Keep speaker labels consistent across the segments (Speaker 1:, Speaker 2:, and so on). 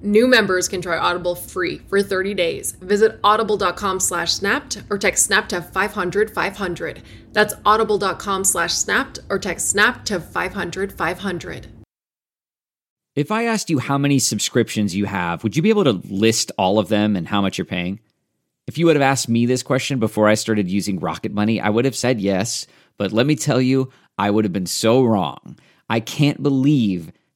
Speaker 1: New members can try Audible free for 30 days. Visit audible.com slash snapped or text snap to 500 500. That's audible.com slash snapped or text snap to 500 500.
Speaker 2: If I asked you how many subscriptions you have, would you be able to list all of them and how much you're paying? If you would have asked me this question before I started using Rocket Money, I would have said yes. But let me tell you, I would have been so wrong. I can't believe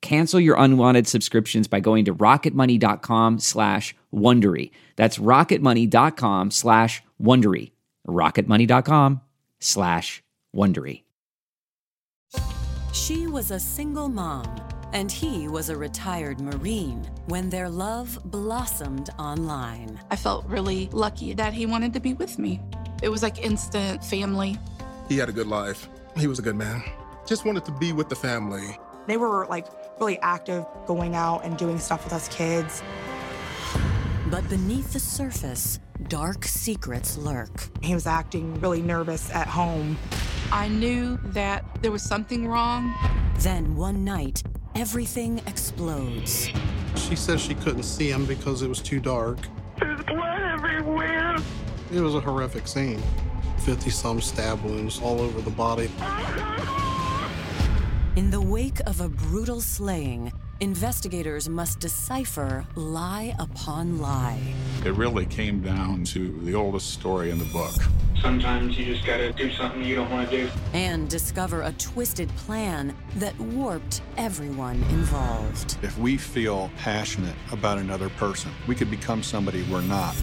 Speaker 2: Cancel your unwanted subscriptions by going to rocketmoney.com slash Wondery. That's rocketmoney.com slash Wondery. rocketmoney.com slash Wondery.
Speaker 3: She was a single mom, and he was a retired Marine when their love blossomed online.
Speaker 4: I felt really lucky that he wanted to be with me. It was like instant family.
Speaker 5: He had a good life. He was a good man. Just wanted to be with the family.
Speaker 6: They were like really active, going out and doing stuff with us kids.
Speaker 3: But beneath the surface, dark secrets lurk.
Speaker 6: He was acting really nervous at home.
Speaker 4: I knew that there was something wrong.
Speaker 3: Then one night, everything explodes.
Speaker 7: She said she couldn't see him because it was too dark.
Speaker 8: There's blood everywhere.
Speaker 7: It was a horrific scene. 50 some stab wounds all over the body.
Speaker 3: In the wake of a brutal slaying, investigators must decipher lie upon lie.
Speaker 9: It really came down to the oldest story in the book.
Speaker 10: Sometimes you just gotta do something you don't want to do.
Speaker 3: And discover a twisted plan that warped everyone involved.
Speaker 9: If we feel passionate about another person, we could become somebody we're not.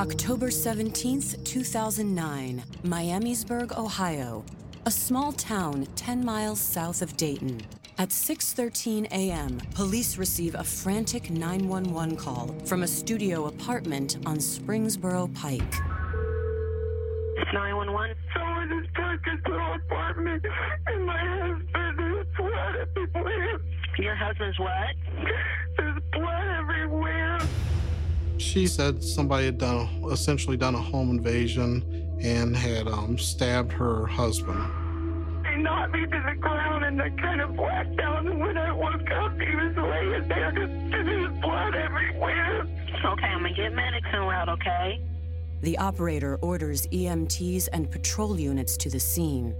Speaker 3: October 17th, 2009, Miamisburg, Ohio, a small town 10 miles south of Dayton. At 6:13 a.m., police receive a frantic 911 call from a studio apartment on Springboro Pike.
Speaker 8: 911. Someone is broke into our apartment, and my husband is blood everywhere. Your husband's what? There's blood everywhere.
Speaker 7: She said somebody had done essentially done a home invasion and had um, stabbed her husband.
Speaker 8: They knocked me to the ground, and I kind of blacked out. And when I woke up, he was laying there, just there's blood everywhere. Okay, I'm gonna get medics en route. Okay.
Speaker 3: The operator orders EMTs and patrol units to the scene.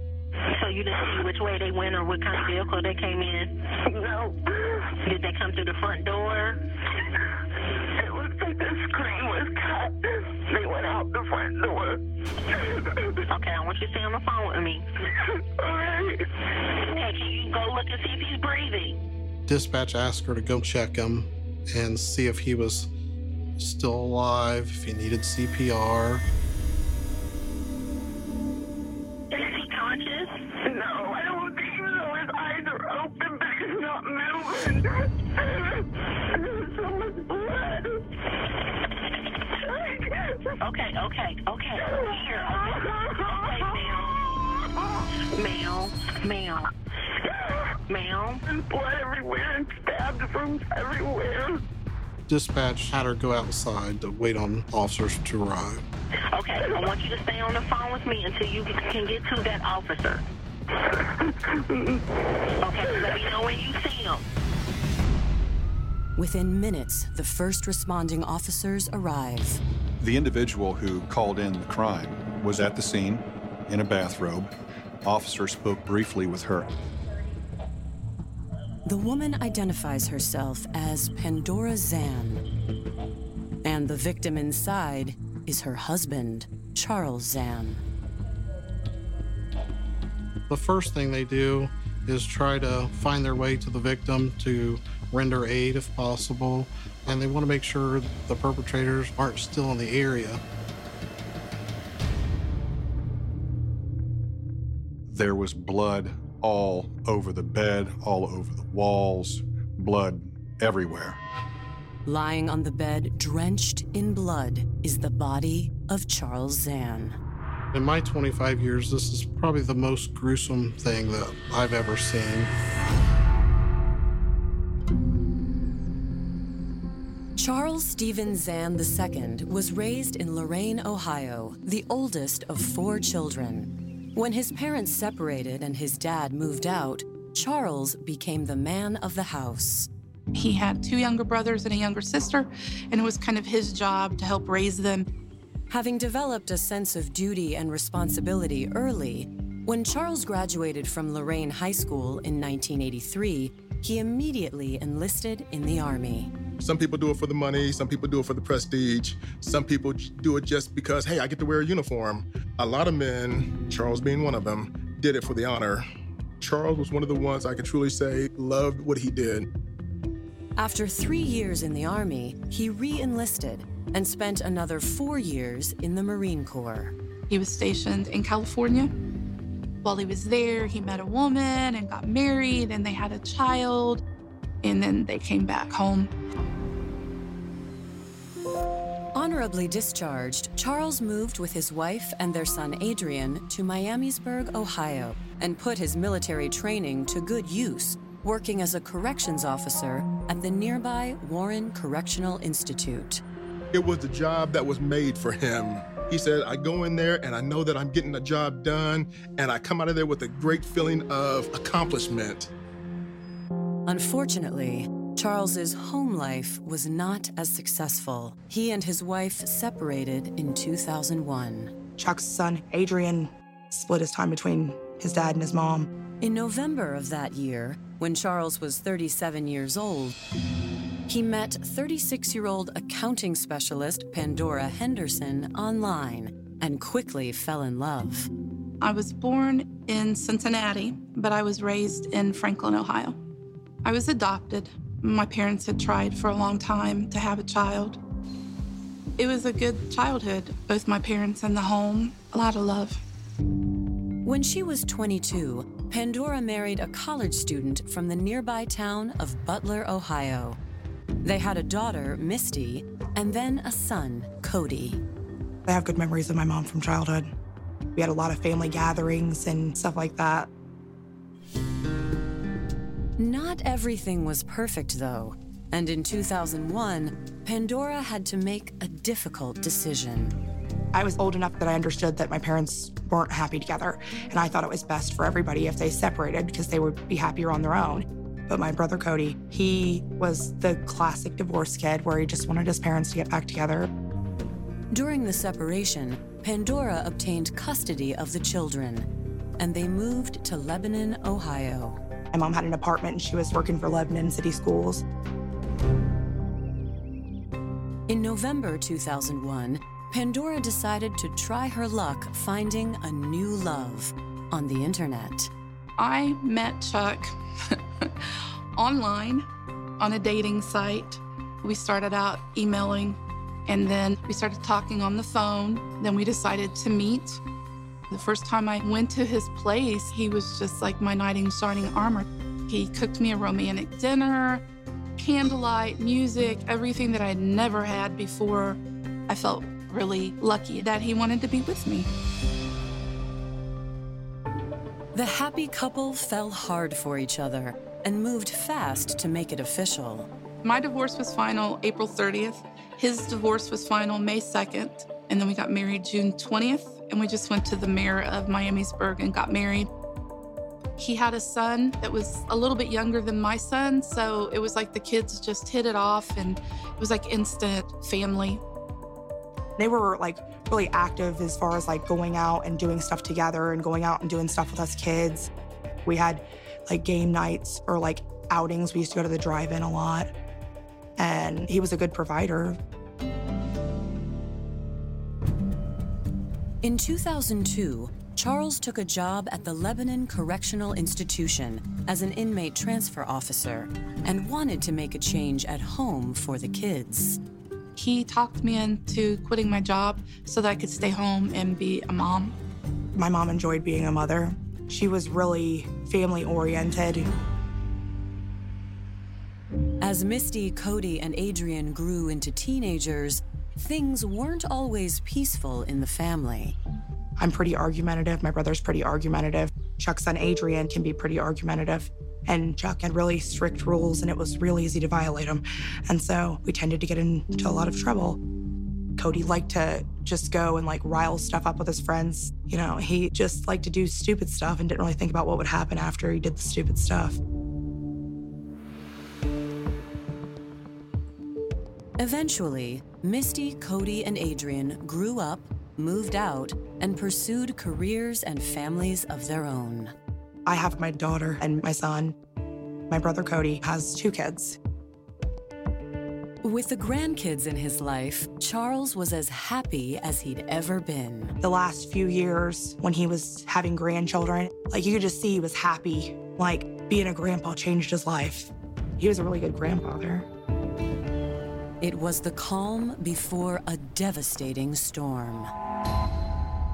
Speaker 8: So you didn't see which way they went or what kind of vehicle they came in? No. Did they come through the front door? It like the screen was cut. They went out the front door. okay, I want you to stay on the phone with me. All right. Hey, can you go look and see if he's breathing?
Speaker 7: Dispatch asked her to go check him and see if he was still alive, if he needed CPR.
Speaker 8: Okay, okay, okay. Here, okay. Okay, ma'am. Ma'am, ma'am. Ma'am. Blood everywhere and stabbed wounds everywhere.
Speaker 7: Dispatch had her go outside to wait on officers to arrive.
Speaker 8: Okay, I want you to stay on the phone with me until you can get to that officer. okay, let me know when you see him.
Speaker 3: Within minutes, the first responding officers arrive.
Speaker 9: The individual who called in the crime was at the scene in a bathrobe. Officer spoke briefly with her.
Speaker 3: The woman identifies herself as Pandora Zahn. And the victim inside is her husband, Charles Zahn.
Speaker 7: The first thing they do is try to find their way to the victim to render aid if possible, and they want to make sure the perpetrators aren't still in the area.
Speaker 9: There was blood all over the bed, all over the walls, blood everywhere.
Speaker 3: Lying on the bed, drenched in blood, is the body of Charles Zahn.
Speaker 7: In my 25 years, this is probably the most gruesome thing that I've ever seen.
Speaker 3: Charles Stephen Zahn II was raised in Lorain, Ohio, the oldest of four children. When his parents separated and his dad moved out, Charles became the man of the house.
Speaker 4: He had two younger brothers and a younger sister, and it was kind of his job to help raise them.
Speaker 3: Having developed a sense of duty and responsibility early, when Charles graduated from Lorain High School in 1983, he immediately enlisted in the Army.
Speaker 5: Some people do it for the money, some people do it for the prestige, some people do it just because, hey, I get to wear a uniform. A lot of men, Charles being one of them, did it for the honor. Charles was one of the ones I can truly say loved what he did.
Speaker 3: After three years in the Army, he re enlisted and spent another four years in the Marine Corps.
Speaker 4: He was stationed in California. While he was there, he met a woman and got married, and they had a child, and then they came back home.
Speaker 3: Honorably discharged, Charles moved with his wife and their son Adrian to Miamisburg, Ohio, and put his military training to good use, working as a corrections officer at the nearby Warren Correctional Institute.
Speaker 5: It was the job that was made for him. He said, I go in there and I know that I'm getting a job done, and I come out of there with a great feeling of accomplishment.
Speaker 3: Unfortunately, Charles's home life was not as successful. He and his wife separated in 2001.
Speaker 6: Chuck's son, Adrian, split his time between his dad and his mom.
Speaker 3: In November of that year, when Charles was 37 years old, he met 36 year old accounting specialist Pandora Henderson online and quickly fell in love.
Speaker 4: I was born in Cincinnati, but I was raised in Franklin, Ohio. I was adopted. My parents had tried for a long time to have a child. It was a good childhood, both my parents and the home, a lot of love.
Speaker 3: When she was 22, Pandora married a college student from the nearby town of Butler, Ohio. They had a daughter, Misty, and then a son, Cody.
Speaker 6: I have good memories of my mom from childhood. We had a lot of family gatherings and stuff like that.
Speaker 3: Not everything was perfect, though, and in 2001, Pandora had to make a difficult decision.
Speaker 6: I was old enough that I understood that my parents weren't happy together, and I thought it was best for everybody if they separated because they would be happier on their own. But my brother Cody, he was the classic divorce kid where he just wanted his parents to get back together.
Speaker 3: During the separation, Pandora obtained custody of the children, and they moved to Lebanon, Ohio.
Speaker 6: My mom had an apartment and she was working for Lebanon City Schools.
Speaker 3: In November 2001, Pandora decided to try her luck finding a new love on the internet.
Speaker 4: I met Chuck online on a dating site. We started out emailing and then we started talking on the phone. Then we decided to meet. The first time I went to his place, he was just like my knight in shining armor. He cooked me a romantic dinner, candlelight, music, everything that I'd never had before. I felt really lucky that he wanted to be with me.
Speaker 3: The happy couple fell hard for each other and moved fast to make it official.
Speaker 4: My divorce was final April 30th. His divorce was final May 2nd. And then we got married June 20th. And we just went to the mayor of Miamisburg and got married. He had a son that was a little bit younger than my son. So it was like the kids just hit it off and it was like instant family.
Speaker 6: They were like really active as far as like going out and doing stuff together and going out and doing stuff with us kids. We had like game nights or like outings. We used to go to the drive in a lot. And he was a good provider.
Speaker 3: In 2002, Charles took a job at the Lebanon Correctional Institution as an inmate transfer officer and wanted to make a change at home for the kids.
Speaker 4: He talked me into quitting my job so that I could stay home and be a mom.
Speaker 6: My mom enjoyed being a mother. She was really family oriented.
Speaker 3: As Misty, Cody, and Adrian grew into teenagers, things weren't always peaceful in the family.
Speaker 6: I'm pretty argumentative. My brother's pretty argumentative. Chuck's son Adrian can be pretty argumentative. And Chuck had really strict rules, and it was real easy to violate them. And so we tended to get into a lot of trouble. Cody liked to just go and like rile stuff up with his friends. You know, he just liked to do stupid stuff and didn't really think about what would happen after he did the stupid stuff.
Speaker 3: Eventually, Misty, Cody, and Adrian grew up, moved out, and pursued careers and families of their own.
Speaker 6: I have my daughter and my son. My brother Cody has two kids.
Speaker 3: With the grandkids in his life, Charles was as happy as he'd ever been.
Speaker 6: The last few years when he was having grandchildren, like you could just see he was happy. Like being a grandpa changed his life. He was a really good grandfather.
Speaker 3: It was the calm before a devastating storm.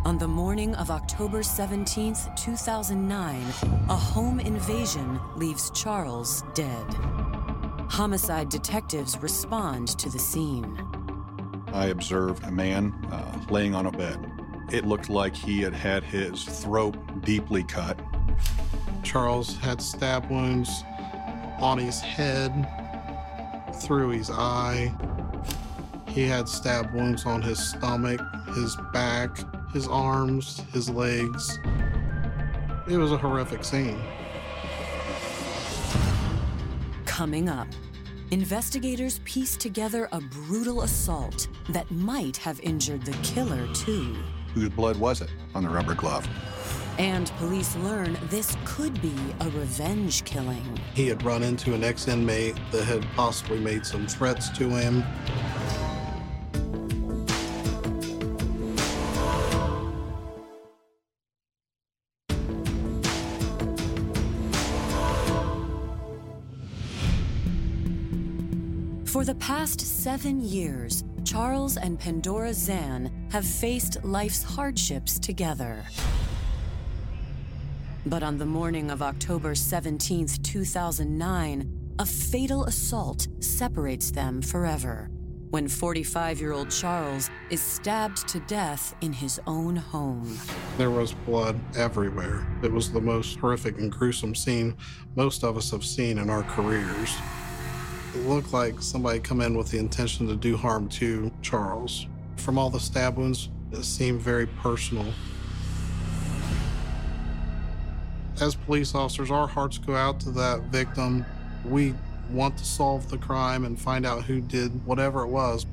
Speaker 3: On the morning of October 17th, 2009, a home invasion leaves Charles dead. Homicide detectives respond to the scene.
Speaker 9: I observed a man uh, laying on a bed. It looked like he had had his throat deeply cut.
Speaker 7: Charles had stab wounds on his head, through his eye. He had stab wounds on his stomach, his back, his arms, his legs. It was a horrific scene.
Speaker 3: Coming up, investigators piece together a brutal assault that might have injured the killer, too.
Speaker 9: Whose blood was it on the rubber glove?
Speaker 3: And police learn this could be a revenge killing.
Speaker 7: He had run into an ex inmate that had possibly made some threats to him.
Speaker 3: For the past seven years, Charles and Pandora Zahn have faced life's hardships together. But on the morning of October 17, 2009, a fatal assault separates them forever when 45 year old Charles is stabbed to death in his own home.
Speaker 7: There was blood everywhere. It was the most horrific and gruesome scene most of us have seen in our careers. It looked like somebody come in with the intention to do harm to Charles. From all the stab wounds, it seemed very personal. As police officers, our hearts go out to that victim. We want to solve the crime and find out who did whatever it was.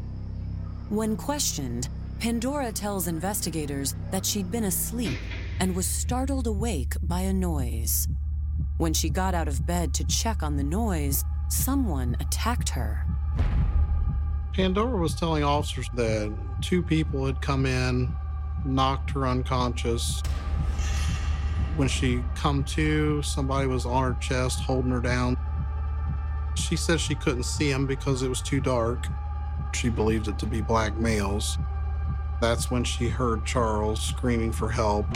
Speaker 3: When questioned, Pandora tells investigators that she'd been asleep and was startled awake by a noise. When she got out of bed to check on the noise, someone attacked her.
Speaker 7: Pandora was telling officers that two people had come in, knocked her unconscious. When she come to, somebody was on her chest holding her down. She said she couldn't see him because it was too dark. She believed it to be black males. That's when she heard Charles screaming for help.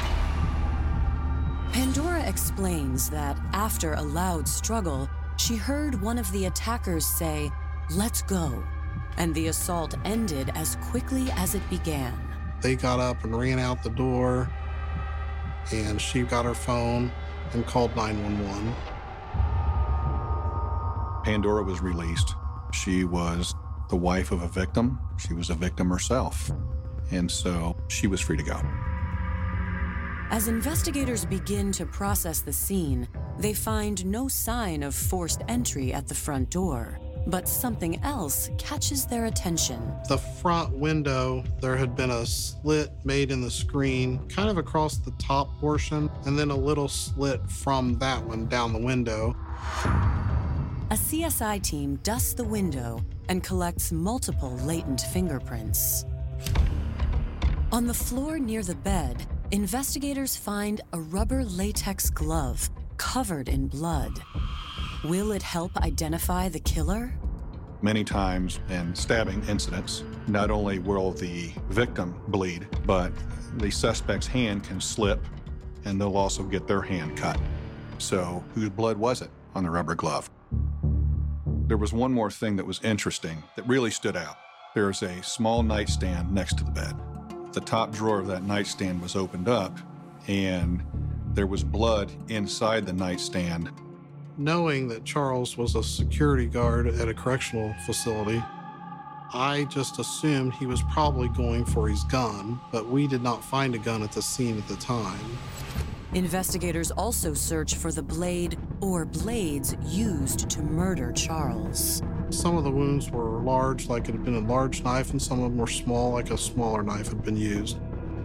Speaker 3: Pandora explains that after a loud struggle, she heard one of the attackers say, Let's go. And the assault ended as quickly as it began.
Speaker 7: They got up and ran out the door, and she got her phone and called 911.
Speaker 9: Pandora was released. She was the wife of a victim. She was a victim herself. And so she was free to go.
Speaker 3: As investigators begin to process the scene, they find no sign of forced entry at the front door. But something else catches their attention.
Speaker 7: The front window, there had been a slit made in the screen, kind of across the top portion, and then a little slit from that one down the window.
Speaker 3: A CSI team dusts the window and collects multiple latent fingerprints. On the floor near the bed, investigators find a rubber latex glove covered in blood. Will it help identify the killer?
Speaker 9: Many times in stabbing incidents, not only will the victim bleed, but the suspect's hand can slip and they'll also get their hand cut. So, whose blood was it on the rubber glove? There was one more thing that was interesting that really stood out. There's a small nightstand next to the bed. The top drawer of that nightstand was opened up, and there was blood inside the nightstand.
Speaker 7: Knowing that Charles was a security guard at a correctional facility, I just assumed he was probably going for his gun, but we did not find a gun at the scene at the time.
Speaker 3: Investigators also search for the blade or blades used to murder Charles.
Speaker 7: Some of the wounds were large, like it had been a large knife, and some of them were small, like a smaller knife had been used.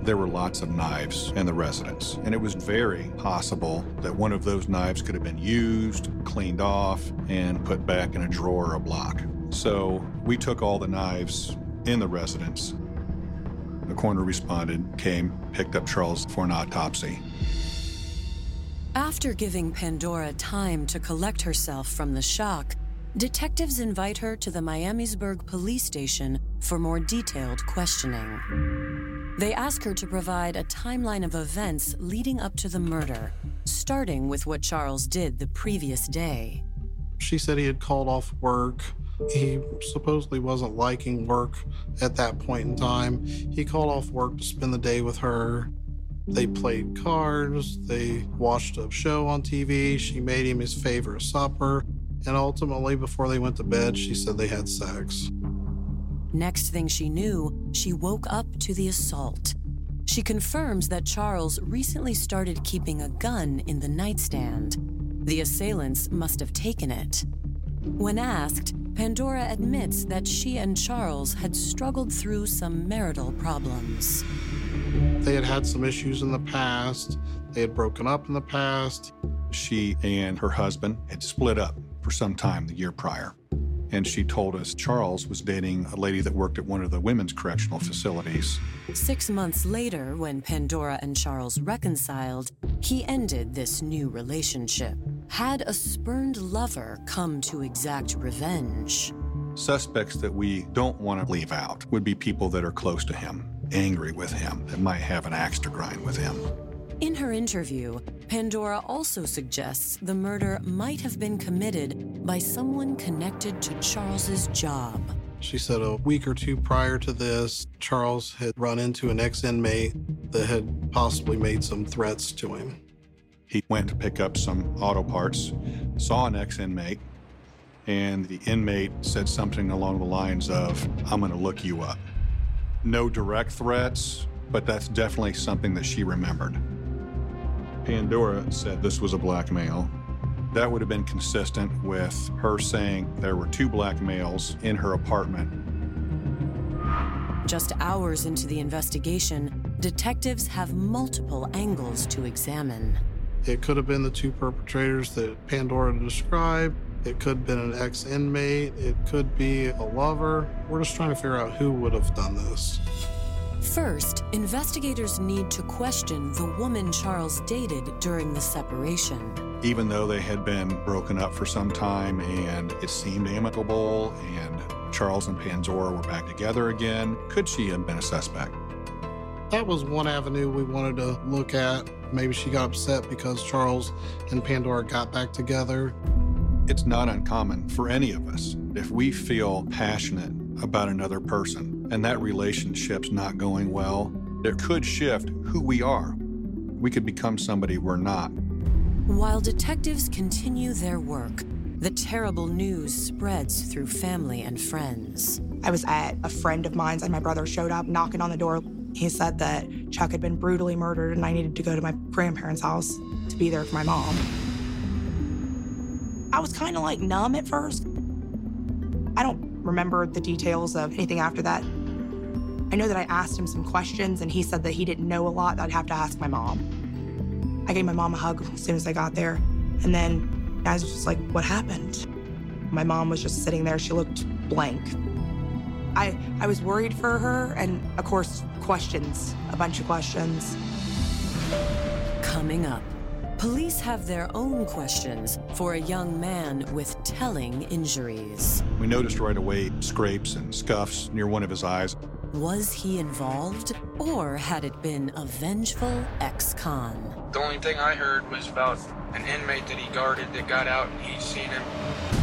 Speaker 9: There were lots of knives in the residence, and it was very possible that one of those knives could have been used, cleaned off, and put back in a drawer or a block. So we took all the knives in the residence. The coroner responded, came, picked up Charles for an autopsy.
Speaker 3: After giving Pandora time to collect herself from the shock, detectives invite her to the Miamisburg police station for more detailed questioning. They ask her to provide a timeline of events leading up to the murder, starting with what Charles did the previous day.
Speaker 7: She said he had called off work. He supposedly wasn't liking work at that point in time. He called off work to spend the day with her. They played cards, they watched a show on TV, she made him his favorite supper, and ultimately, before they went to bed, she said they had sex.
Speaker 3: Next thing she knew, she woke up to the assault. She confirms that Charles recently started keeping a gun in the nightstand. The assailants must have taken it. When asked, Pandora admits that she and Charles had struggled through some marital problems.
Speaker 7: They had had some issues in the past. They had broken up in the past.
Speaker 9: She and her husband had split up for some time the year prior. And she told us Charles was dating a lady that worked at one of the women's correctional facilities.
Speaker 3: Six months later, when Pandora and Charles reconciled, he ended this new relationship. Had a spurned lover come to exact revenge?
Speaker 9: Suspects that we don't want to leave out would be people that are close to him, angry with him, that might have an axe to grind with him.
Speaker 3: In her interview, Pandora also suggests the murder might have been committed by someone connected to Charles's job.
Speaker 7: She said a week or two prior to this, Charles had run into an ex inmate that had possibly made some threats to him.
Speaker 9: He went to pick up some auto parts, saw an ex inmate, and the inmate said something along the lines of, I'm going to look you up. No direct threats, but that's definitely something that she remembered. Pandora said this was a black male. That would have been consistent with her saying there were two black males in her apartment.
Speaker 3: Just hours into the investigation, detectives have multiple angles to examine.
Speaker 7: It could have been the two perpetrators that Pandora described. It could have been an ex inmate. It could be a lover. We're just trying to figure out who would have done this.
Speaker 3: First, investigators need to question the woman Charles dated during the separation.
Speaker 9: Even though they had been broken up for some time and it seemed amicable and Charles and Pandora were back together again, could she have been a suspect?
Speaker 7: That was one avenue we wanted to look at. Maybe she got upset because Charles and Pandora got back together.
Speaker 9: It's not uncommon for any of us if we feel passionate about another person and that relationship's not going well, it could shift who we are. We could become somebody we're not.
Speaker 3: While detectives continue their work, the terrible news spreads through family and friends.
Speaker 6: I was at a friend of mine's and my brother showed up knocking on the door. He said that Chuck had been brutally murdered and I needed to go to my grandparents' house to be there for my mom. I was kind of like numb at first. I don't remember the details of anything after that. I know that I asked him some questions and he said that he didn't know a lot that I'd have to ask my mom. I gave my mom a hug as soon as I got there. And then I was just like, what happened? My mom was just sitting there. She looked blank. I, I was worried for her and, of course, questions, a bunch of questions.
Speaker 3: Coming up, police have their own questions for a young man with telling injuries.
Speaker 9: We noticed right away scrapes and scuffs near one of his eyes.
Speaker 3: Was he involved, or had it been a vengeful ex con?
Speaker 10: The only thing I heard was about an inmate that he guarded that got out and he's seen him.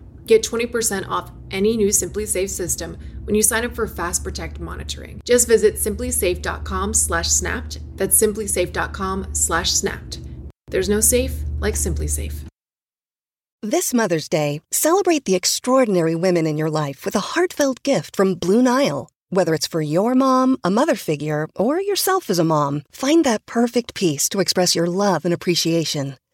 Speaker 1: Get 20% off any new SimpliSafe system when you sign up for Fast Protect monitoring. Just visit simplisafe.com/snapped. That's simplisafe.com/snapped. There's no safe like SimpliSafe.
Speaker 11: This Mother's Day, celebrate the extraordinary women in your life with a heartfelt gift from Blue Nile. Whether it's for your mom, a mother figure, or yourself as a mom, find that perfect piece to express your love and appreciation.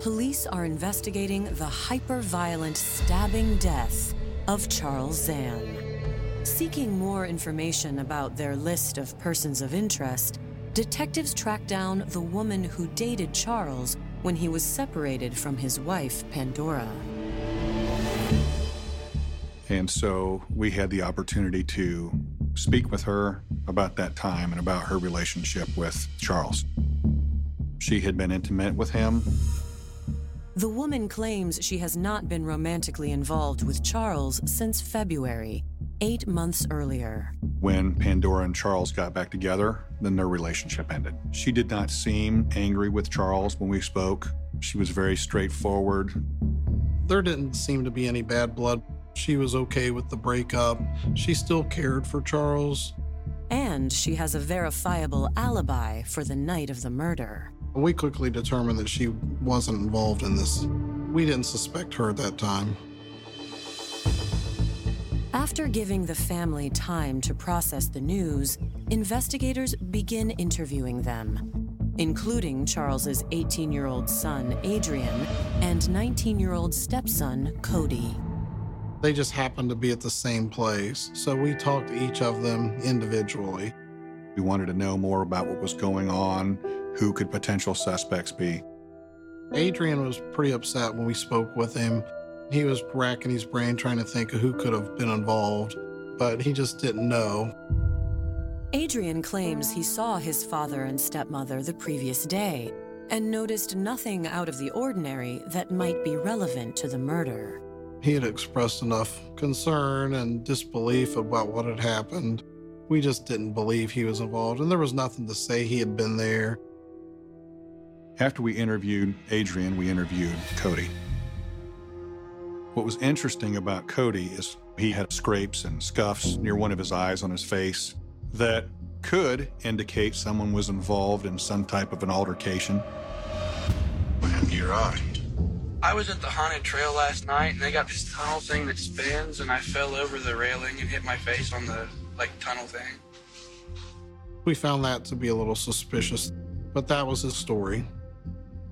Speaker 3: police are investigating the hyper-violent stabbing death of Charles Zahn. Seeking more information about their list of persons of interest, detectives track down the woman who dated Charles when he was separated from his wife, Pandora.
Speaker 9: And so we had the opportunity to speak with her about that time and about her relationship with Charles. She had been intimate with him.
Speaker 3: The woman claims she has not been romantically involved with Charles since February, eight months earlier.
Speaker 9: When Pandora and Charles got back together, then their relationship ended. She did not seem angry with Charles when we spoke. She was very straightforward.
Speaker 7: There didn't seem to be any bad blood. She was okay with the breakup. She still cared for Charles.
Speaker 3: And she has a verifiable alibi for the night of the murder.
Speaker 7: We quickly determined that she wasn't involved in this. We didn't suspect her at that time.
Speaker 3: After giving the family time to process the news, investigators begin interviewing them, including Charles's 18-year-old son, Adrian, and 19-year-old stepson, Cody.
Speaker 7: They just happened to be at the same place, so we talked to each of them individually.
Speaker 9: We wanted to know more about what was going on, who could potential suspects be.
Speaker 7: Adrian was pretty upset when we spoke with him. He was racking his brain trying to think of who could have been involved, but he just didn't know.
Speaker 3: Adrian claims he saw his father and stepmother the previous day and noticed nothing out of the ordinary that might be relevant to the murder.
Speaker 7: He had expressed enough concern and disbelief about what had happened. We just didn't believe he was involved, and there was nothing to say he had been there.
Speaker 9: After we interviewed Adrian, we interviewed Cody. What was interesting about Cody is he had scrapes and scuffs near one of his eyes on his face that could indicate someone was involved in some type of an altercation.
Speaker 12: What happened to your eye?
Speaker 10: I was at the haunted trail last night, and they got this tunnel thing that spins, and I fell over the railing and hit my face on the like tunnel thing.
Speaker 7: We found that to be a little suspicious, but that was his story.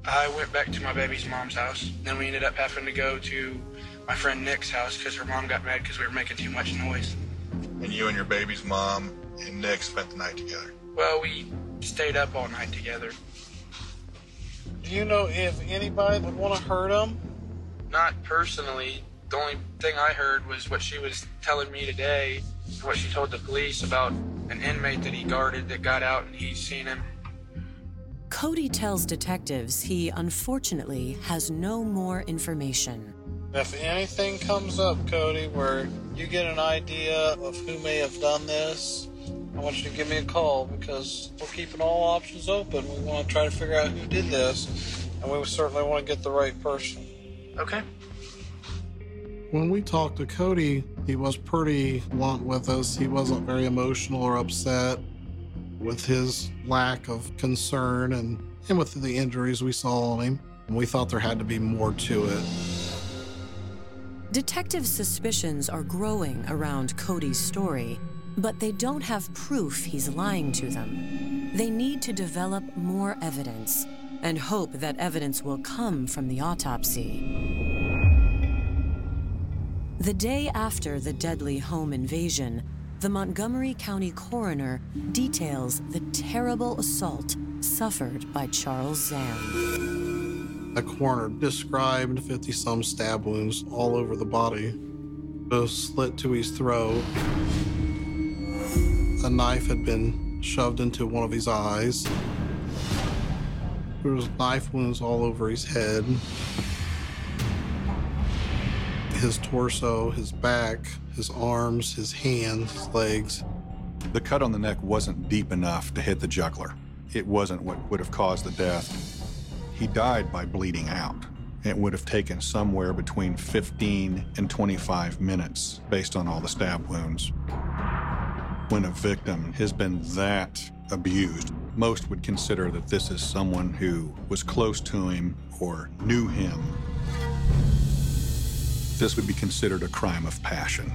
Speaker 10: I went back to my baby's mom's house. Then we ended up having to go to my friend Nick's house because her mom got mad because we were making too much noise.
Speaker 12: And you and your baby's mom and Nick spent the night together.
Speaker 10: Well, we stayed up all night together.
Speaker 7: Do you know if anybody would want to hurt him?
Speaker 10: Not personally. The only thing I heard was what she was telling me today, what she told the police about an inmate that he guarded that got out and he's seen him.
Speaker 3: Cody tells detectives he unfortunately has no more information.
Speaker 7: If anything comes up, Cody, where you get an idea of who may have done this, I want you to give me a call because we're keeping all options open. We want to try to figure out who did this, and we certainly want to get the right person.
Speaker 10: Okay.
Speaker 7: When we talked to Cody, he was pretty blunt with us. He wasn't very emotional or upset with his lack of concern and, and with the injuries we saw on him. We thought there had to be more to it.
Speaker 3: Detective suspicions are growing around Cody's story, but they don't have proof he's lying to them. They need to develop more evidence and hope that evidence will come from the autopsy. The day after the deadly home invasion, the Montgomery County coroner details the terrible assault suffered by Charles Zahn.
Speaker 7: The coroner described 50 some stab wounds all over the body, a slit to his throat. A knife had been shoved into one of his eyes. There was knife wounds all over his head. His torso, his back, his arms, his hands, his legs.
Speaker 9: The cut on the neck wasn't deep enough to hit the jugular. It wasn't what would have caused the death. He died by bleeding out. It would have taken somewhere between 15 and 25 minutes based on all the stab wounds. When a victim has been that abused, most would consider that this is someone who was close to him or knew him. This would be considered a crime of passion.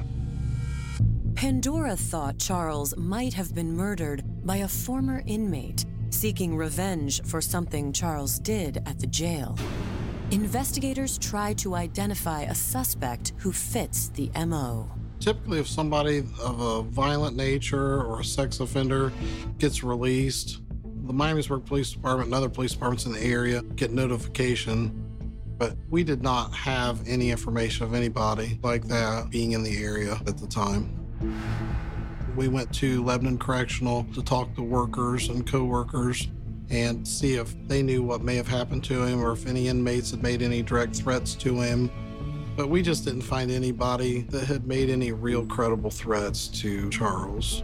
Speaker 3: Pandora thought Charles might have been murdered by a former inmate seeking revenge for something Charles did at the jail. Investigators try to identify a suspect who fits the MO.
Speaker 7: Typically, if somebody of a violent nature or a sex offender gets released, the Miamisburg Police Department and other police departments in the area get notification. But we did not have any information of anybody like that being in the area at the time. We went to Lebanon Correctional to talk to workers and co-workers and see if they knew what may have happened to him or if any inmates had made any direct threats to him. But we just didn't find anybody that had made any real credible threats to Charles.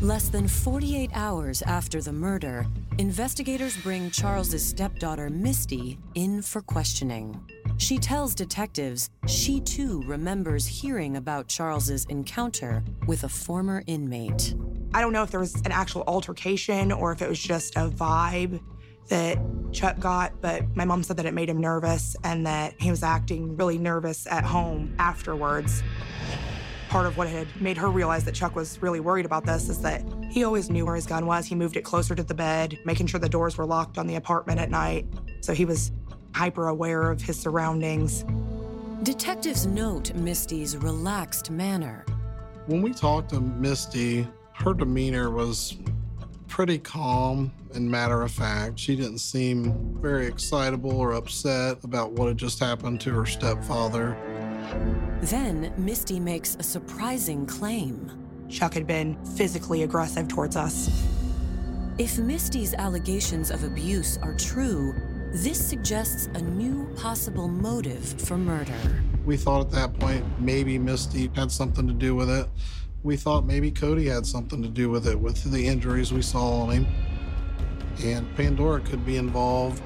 Speaker 3: Less than 48 hours after the murder, investigators bring Charles's stepdaughter Misty in for questioning. She tells detectives she too remembers hearing about Charles's encounter with a former inmate.
Speaker 6: I don't know if there was an actual altercation or if it was just a vibe that Chuck got, but my mom said that it made him nervous and that he was acting really nervous at home afterwards. Part of what had made her realize that Chuck was really worried about this is that he always knew where his gun was. He moved it closer to the bed, making sure the doors were locked on the apartment at night. So he was hyper aware of his surroundings.
Speaker 3: Detectives note Misty's relaxed manner.
Speaker 7: When we talked to Misty, her demeanor was pretty calm and matter of fact. She didn't seem very excitable or upset about what had just happened to her stepfather.
Speaker 3: Then Misty makes a surprising claim.
Speaker 6: Chuck had been physically aggressive towards us.
Speaker 3: If Misty's allegations of abuse are true, this suggests a new possible motive for murder.
Speaker 7: We thought at that point maybe Misty had something to do with it. We thought maybe Cody had something to do with it with the injuries we saw on him. And Pandora could be involved.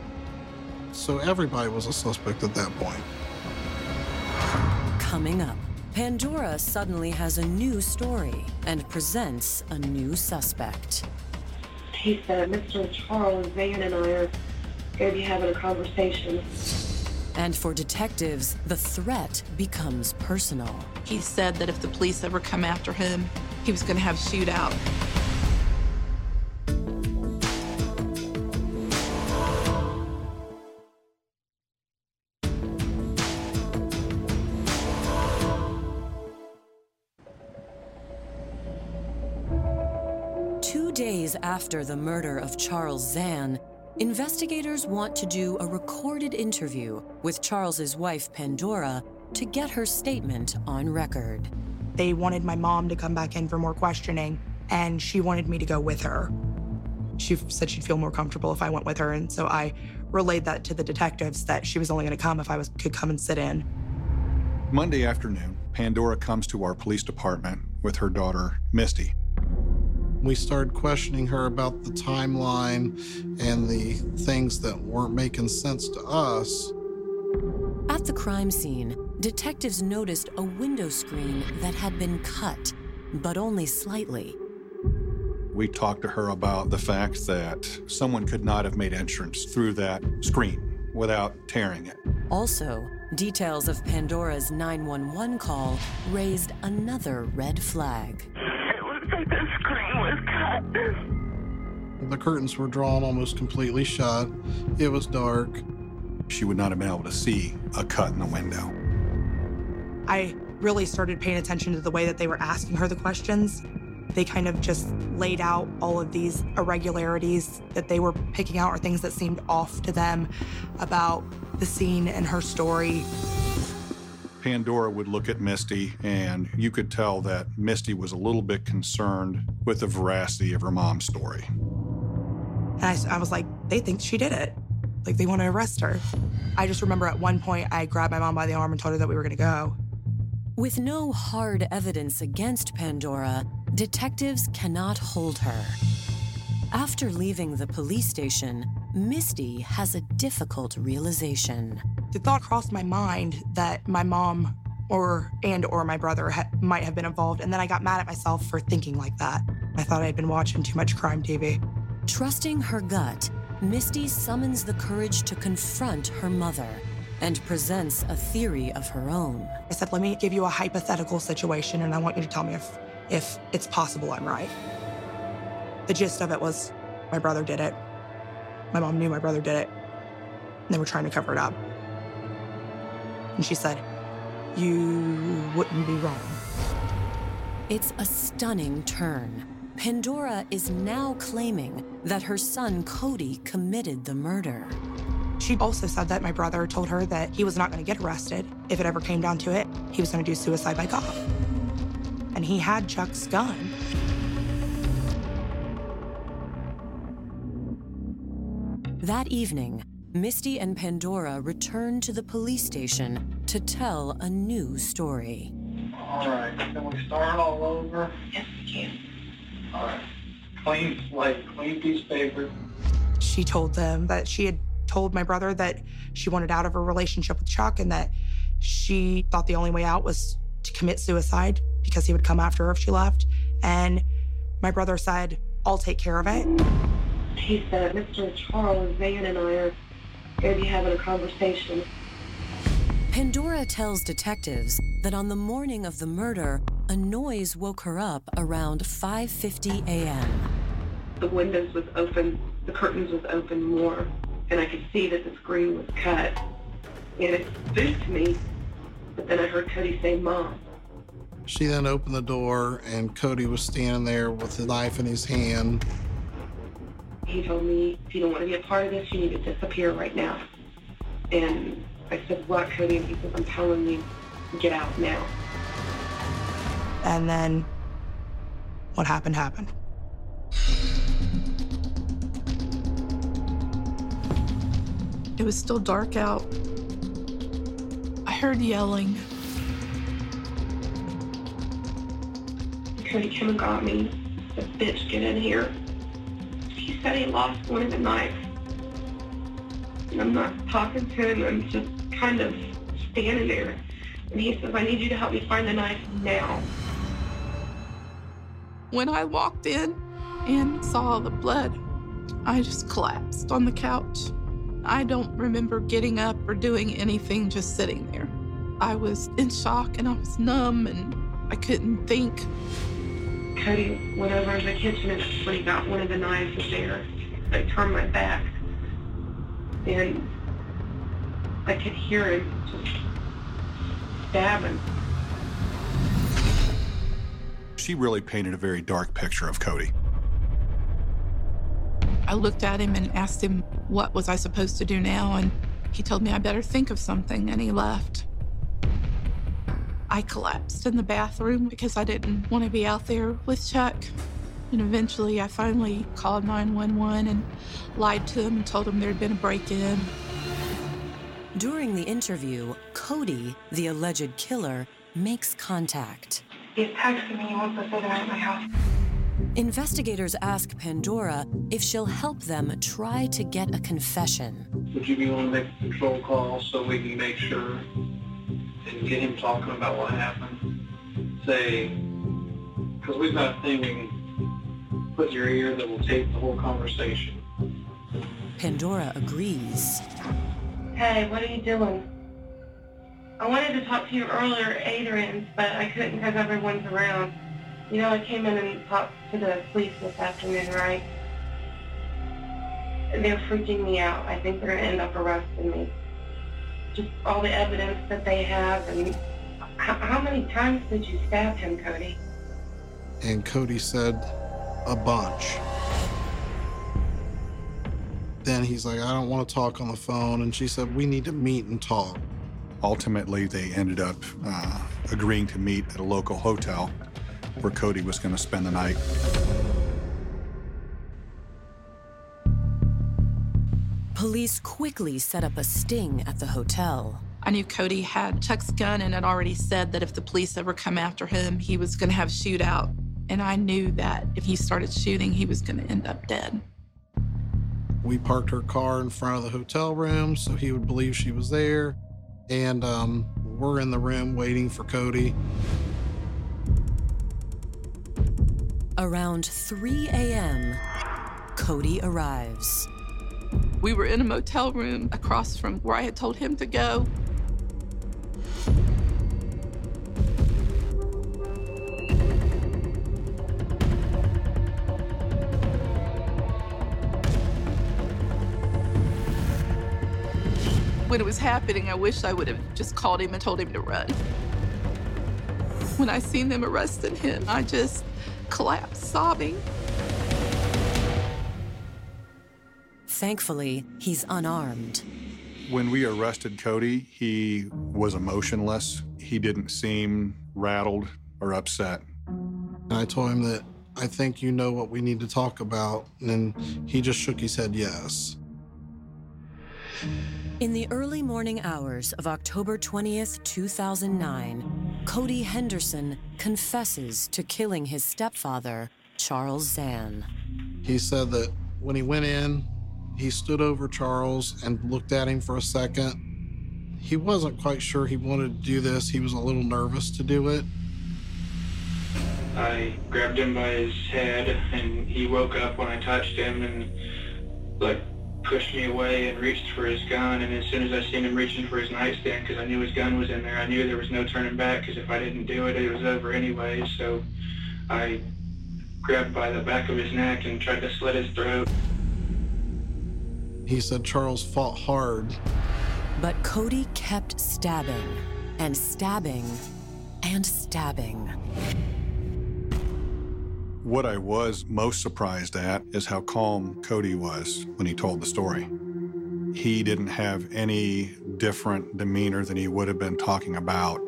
Speaker 7: So everybody was a suspect at that point.
Speaker 3: Coming up, Pandora suddenly has a new story and presents a new suspect.
Speaker 13: He said, Mr. Charles Van and I are going to be having a conversation.
Speaker 3: And for detectives, the threat becomes personal.
Speaker 4: He said that if the police ever come after him, he was going to have a shootout.
Speaker 3: After the murder of Charles Zahn, investigators want to do a recorded interview with Charles's wife Pandora to get her statement on record.
Speaker 6: They wanted my mom to come back in for more questioning, and she wanted me to go with her. She said she'd feel more comfortable if I went with her, and so I relayed that to the detectives that she was only going to come if I was could come and sit in.
Speaker 9: Monday afternoon, Pandora comes to our police department with her daughter, Misty.
Speaker 7: We started questioning her about the timeline and the things that weren't making sense to us.
Speaker 3: At the crime scene, detectives noticed a window screen that had been cut, but only slightly.
Speaker 9: We talked to her about the fact that someone could not have made entrance through that screen without tearing it.
Speaker 3: Also, details of Pandora's 911 call raised another red flag.
Speaker 8: It looks like the screen was cut.
Speaker 7: The curtains were drawn almost completely shut. It was dark.
Speaker 9: She would not have been able to see a cut in the window.
Speaker 6: I really started paying attention to the way that they were asking her the questions. They kind of just laid out all of these irregularities that they were picking out or things that seemed off to them about the scene and her story.
Speaker 9: Pandora would look at Misty, and you could tell that Misty was a little bit concerned with the veracity of her mom's story.
Speaker 6: And I, I was like, they think she did it. Like they want to arrest her. I just remember at one point I grabbed my mom by the arm and told her that we were going to go.
Speaker 3: With no hard evidence against Pandora, detectives cannot hold her. After leaving the police station, Misty has a difficult realization.
Speaker 6: The thought crossed my mind that my mom or and or my brother ha- might have been involved and then I got mad at myself for thinking like that. I thought I had been watching too much crime TV.
Speaker 3: Trusting her gut, Misty summons the courage to confront her mother and presents a theory of her own.
Speaker 6: I said, "Let me give you a hypothetical situation and I want you to tell me if if it's possible I'm right." The gist of it was my brother did it. My mom knew my brother did it. And they were trying to cover it up. And she said, You wouldn't be wrong.
Speaker 3: It's a stunning turn. Pandora is now claiming that her son Cody committed the murder.
Speaker 6: She also said that my brother told her that he was not going to get arrested. If it ever came down to it, he was going to do suicide by cop. And he had Chuck's gun.
Speaker 3: That evening, Misty and Pandora return to the police station to tell a new story.
Speaker 14: All right, can we start all over?
Speaker 13: Yes, we can.
Speaker 14: All right. Clean slate, clean piece of paper.
Speaker 6: She told them that she had told my brother that she wanted out of her relationship with Chuck and that she thought the only way out was to commit suicide because he would come after her if she left. And my brother said, I'll take care of it.
Speaker 13: He said, Mr. Charles Zahn and I are going to be having a conversation.
Speaker 3: Pandora tells detectives that on the morning of the murder, a noise woke her up around 5:50 a.m.
Speaker 13: The windows was open, the curtains was open more, and I could see that the screen was cut. And it spooked me, but then I heard Cody say, Mom.
Speaker 7: She then opened the door, and Cody was standing there with the knife in his hand.
Speaker 13: He told me, if you don't want to be a part of this, you need to disappear right now. And I said, what, Cody? And he says, I'm telling you, get out now.
Speaker 6: And then what happened happened.
Speaker 4: It was still dark out. I heard yelling.
Speaker 13: Cody came and got me. The bitch, get in here. Said he lost one of the knives. And I'm not talking to him. I'm just kind of standing there. And he says, I need you to help me find the knife now.
Speaker 4: When I walked in and saw the blood, I just collapsed on the couch. I don't remember getting up or doing anything, just sitting there. I was in shock and I was numb and I couldn't think.
Speaker 13: Cody went over to the kitchen and when he got one of the knives was there. I turned my back and I could hear him just stabbing.
Speaker 9: She really painted a very dark picture of Cody.
Speaker 4: I looked at him and asked him what was I supposed to do now and he told me I better think of something and he left. I collapsed in the bathroom because I didn't want to be out there with Chuck. And eventually I finally called 911 and lied to him and told him there had been a break in.
Speaker 3: During the interview, Cody, the alleged killer, makes contact.
Speaker 13: He's texting me. He wants to stay the at my house.
Speaker 3: Investigators ask Pandora if she'll help them try to get a confession.
Speaker 14: Would you be willing to make a control call so we can make sure and get him talking about what happened? Say, because we've got a thing we can put in your ear that will tape the whole conversation.
Speaker 3: Pandora agrees.
Speaker 13: Hey, what are you doing? I wanted to talk to you earlier at Adrian's, but I couldn't because everyone's around. You know, I came in and talked to the police this afternoon, right? They're freaking me out. I think they're going to end up arresting me. Just all the evidence that they have, and h- how many times did you stab him, Cody?
Speaker 7: And Cody said, a bunch. Then he's like, I don't want to talk on the phone. And she said, we need to meet and talk.
Speaker 9: Ultimately, they ended up uh, agreeing to meet at a local hotel where Cody was going to spend the night.
Speaker 3: Police quickly set up a sting at the hotel.
Speaker 4: I knew Cody had Chuck's gun and had already said that if the police ever come after him, he was going to have a shootout. And I knew that if he started shooting, he was going to end up dead.
Speaker 7: We parked her car in front of the hotel room so he would believe she was there. And um, we're in the room waiting for Cody.
Speaker 3: Around 3 a.m., Cody arrives.
Speaker 4: We were in a motel room across from where I had told him to go. When it was happening, I wish I would have just called him and told him to run. When I seen them arresting him, I just collapsed sobbing.
Speaker 3: Thankfully, he's unarmed.
Speaker 9: When we arrested Cody, he was emotionless. He didn't seem rattled or upset.
Speaker 7: And I told him that I think you know what we need to talk about. And he just shook his head yes.
Speaker 3: In the early morning hours of October 20th, 2009, Cody Henderson confesses to killing his stepfather, Charles Zahn.
Speaker 7: He said that when he went in, he stood over Charles and looked at him for a second. He wasn't quite sure he wanted to do this. He was a little nervous to do it.
Speaker 14: I grabbed him by his head and he woke up when I touched him and like pushed me away and reached for his gun and as soon as I seen him reaching for his nightstand because I knew his gun was in there, I knew there was no turning back because if I didn't do it, it was over anyway. So I grabbed by the back of his neck and tried to slit his throat.
Speaker 7: He said Charles fought hard.
Speaker 3: But Cody kept stabbing and stabbing and stabbing.
Speaker 9: What I was most surprised at is how calm Cody was when he told the story. He didn't have any different demeanor than he would have been talking about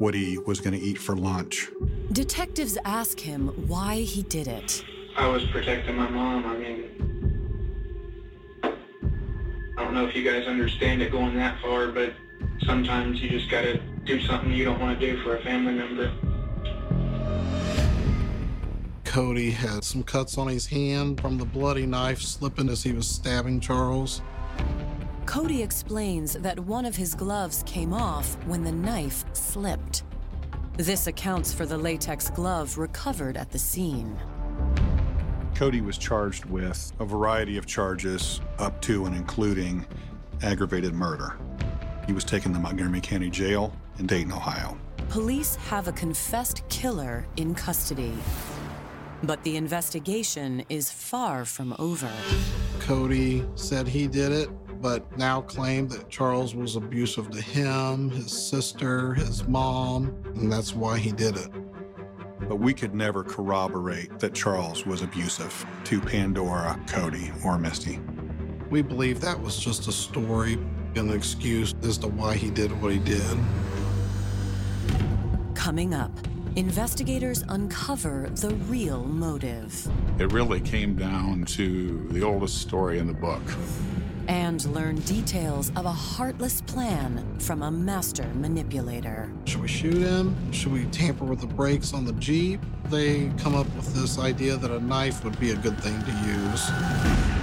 Speaker 9: what he was going to eat for lunch.
Speaker 3: Detectives ask him why he did it.
Speaker 14: I was protecting my mom. I mean, I don't know if you guys understand it going that far, but sometimes you just gotta do something you don't want to do for a family member.
Speaker 7: Cody had some cuts on his hand from the bloody knife slipping as he was stabbing Charles.
Speaker 3: Cody explains that one of his gloves came off when the knife slipped. This accounts for the latex glove recovered at the scene.
Speaker 9: Cody was charged with a variety of charges, up to and including aggravated murder. He was taken to Montgomery County Jail in Dayton, Ohio.
Speaker 3: Police have a confessed killer in custody. But the investigation is far from over.
Speaker 7: Cody said he did it, but now claimed that Charles was abusive to him, his sister, his mom, and that's why he did it.
Speaker 9: But we could never corroborate that Charles was abusive to Pandora, Cody, or Misty.
Speaker 7: We believe that was just a story, an excuse as to why he did what he did.
Speaker 3: Coming up, investigators uncover the real motive
Speaker 15: It really came down to the oldest story in the book.
Speaker 3: And learn details of a heartless plan from a master manipulator.
Speaker 7: Should we shoot him? Should we tamper with the brakes on the Jeep? They come up with this idea that a knife would be a good thing to use.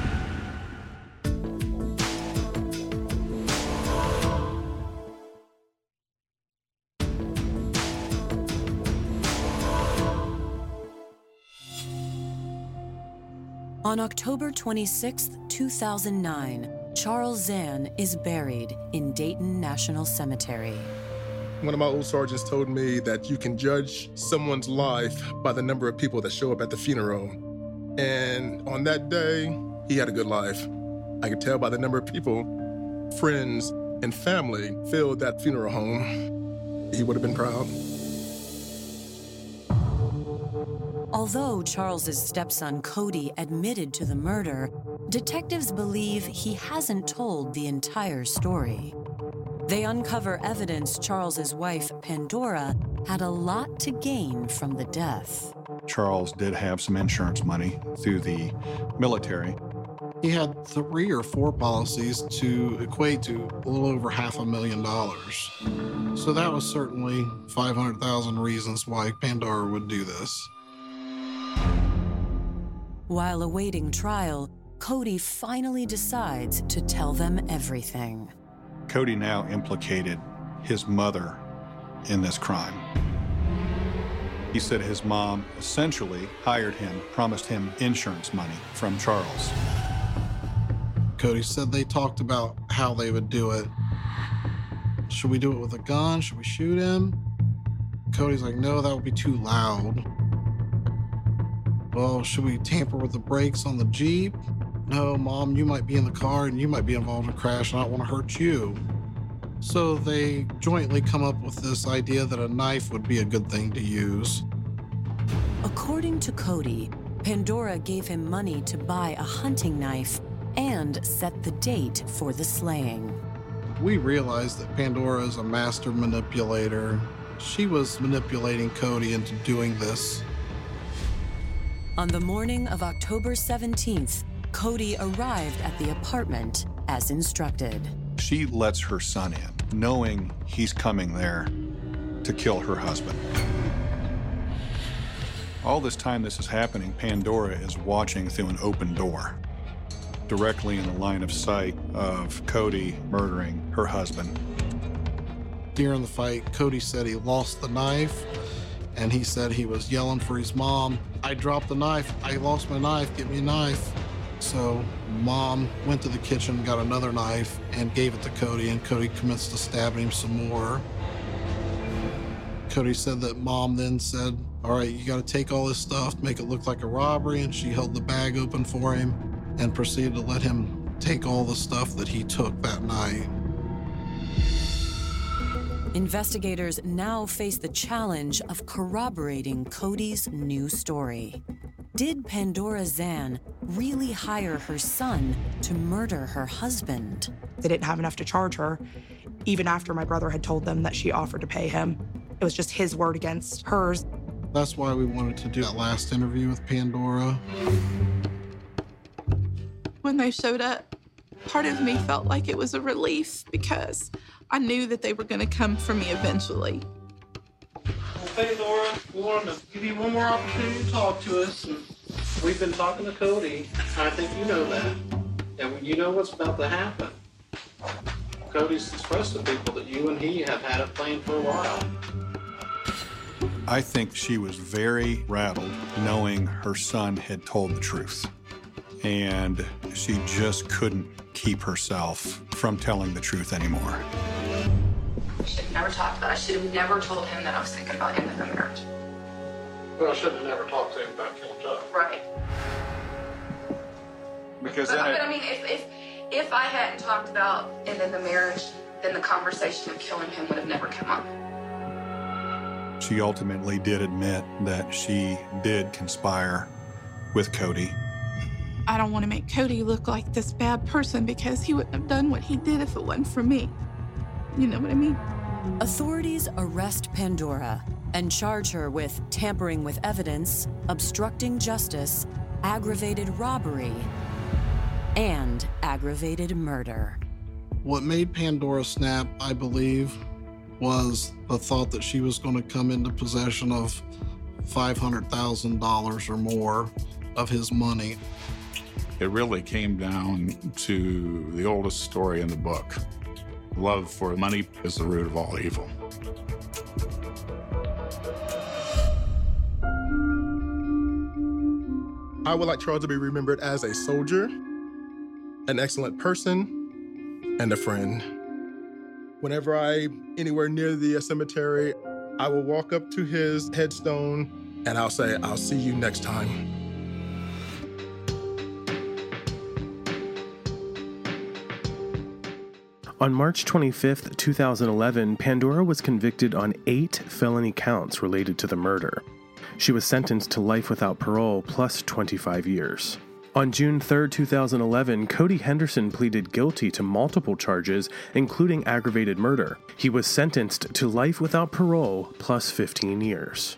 Speaker 3: On October 26, 2009, Charles Zahn is buried in Dayton National Cemetery.
Speaker 5: One of my old sergeants told me that you can judge someone's life by the number of people that show up at the funeral. And on that day, he had a good life. I could tell by the number of people, friends, and family filled that funeral home. He would have been proud.
Speaker 3: Although Charles's stepson Cody admitted to the murder, detectives believe he hasn't told the entire story. They uncover evidence Charles's wife Pandora had a lot to gain from the death.
Speaker 9: Charles did have some insurance money through the military.
Speaker 7: He had three or four policies to equate to a little over half a million dollars. So that was certainly 500,000 reasons why Pandora would do this.
Speaker 3: While awaiting trial, Cody finally decides to tell them everything.
Speaker 9: Cody now implicated his mother in this crime. He said his mom essentially hired him, promised him insurance money from Charles.
Speaker 7: Cody said they talked about how they would do it. Should we do it with a gun? Should we shoot him? Cody's like, no, that would be too loud. Well, should we tamper with the brakes on the Jeep? No, Mom, you might be in the car and you might be involved in a crash and I don't want to hurt you. So they jointly come up with this idea that a knife would be a good thing to use.
Speaker 3: According to Cody, Pandora gave him money to buy a hunting knife and set the date for the slaying.
Speaker 7: We realized that Pandora is a master manipulator. She was manipulating Cody into doing this.
Speaker 3: On the morning of October 17th, Cody arrived at the apartment as instructed.
Speaker 9: She lets her son in, knowing he's coming there to kill her husband. All this time this is happening, Pandora is watching through an open door, directly in the line of sight of Cody murdering her husband.
Speaker 7: During the fight, Cody said he lost the knife and he said he was yelling for his mom. I dropped the knife. I lost my knife. Get me a knife. So mom went to the kitchen, got another knife, and gave it to Cody, and Cody commenced to stab him some more. Cody said that mom then said, All right, you got to take all this stuff, make it look like a robbery. And she held the bag open for him and proceeded to let him take all the stuff that he took that night.
Speaker 3: Investigators now face the challenge of corroborating Cody's new story. Did Pandora Zahn really hire her son to murder her husband?
Speaker 6: They didn't have enough to charge her, even after my brother had told them that she offered to pay him. It was just his word against hers.
Speaker 7: That's why we wanted to do that last interview with Pandora.
Speaker 4: When they showed up, part of me felt like it was a relief because I knew that they were going to come for me eventually.
Speaker 7: Hey, Laura, we wanted to give you one more opportunity to talk to us. And we've been talking to Cody. I think you know that. And you know what's about to happen. Cody's expressed to people that you and he have had a plan for a while.
Speaker 9: I think she was very rattled knowing her son had told the truth. And she just couldn't keep herself from telling the truth anymore.
Speaker 16: We should have never talked about it. I should have never told him that I was thinking about ending the marriage.
Speaker 7: Well, I should have never talked to him about killing Chuck.
Speaker 16: Right.
Speaker 9: Because
Speaker 16: But,
Speaker 9: then
Speaker 16: but
Speaker 9: it,
Speaker 16: I mean, if, if if I hadn't talked about ending the marriage, then the conversation of killing him would have never come up.
Speaker 9: she ultimately did admit that she did conspire with Cody.
Speaker 4: I don't want to make Cody look like this bad person because he wouldn't have done what he did if it wasn't for me. You know what I mean?
Speaker 3: Authorities arrest Pandora and charge her with tampering with evidence, obstructing justice, aggravated robbery, and aggravated murder.
Speaker 7: What made Pandora snap, I believe, was the thought that she was going to come into possession of $500,000 or more of his money.
Speaker 15: It really came down to the oldest story in the book. Love for money is the root of all evil.
Speaker 5: I would like Charles to be remembered as a soldier, an excellent person, and a friend. Whenever I anywhere near the cemetery, I will walk up to his headstone and I'll say, "I'll see you next time."
Speaker 17: On March 25, 2011, Pandora was convicted on eight felony counts related to the murder. She was sentenced to life without parole plus 25 years. On June 3, 2011, Cody Henderson pleaded guilty to multiple charges, including aggravated murder. He was sentenced to life without parole plus 15 years.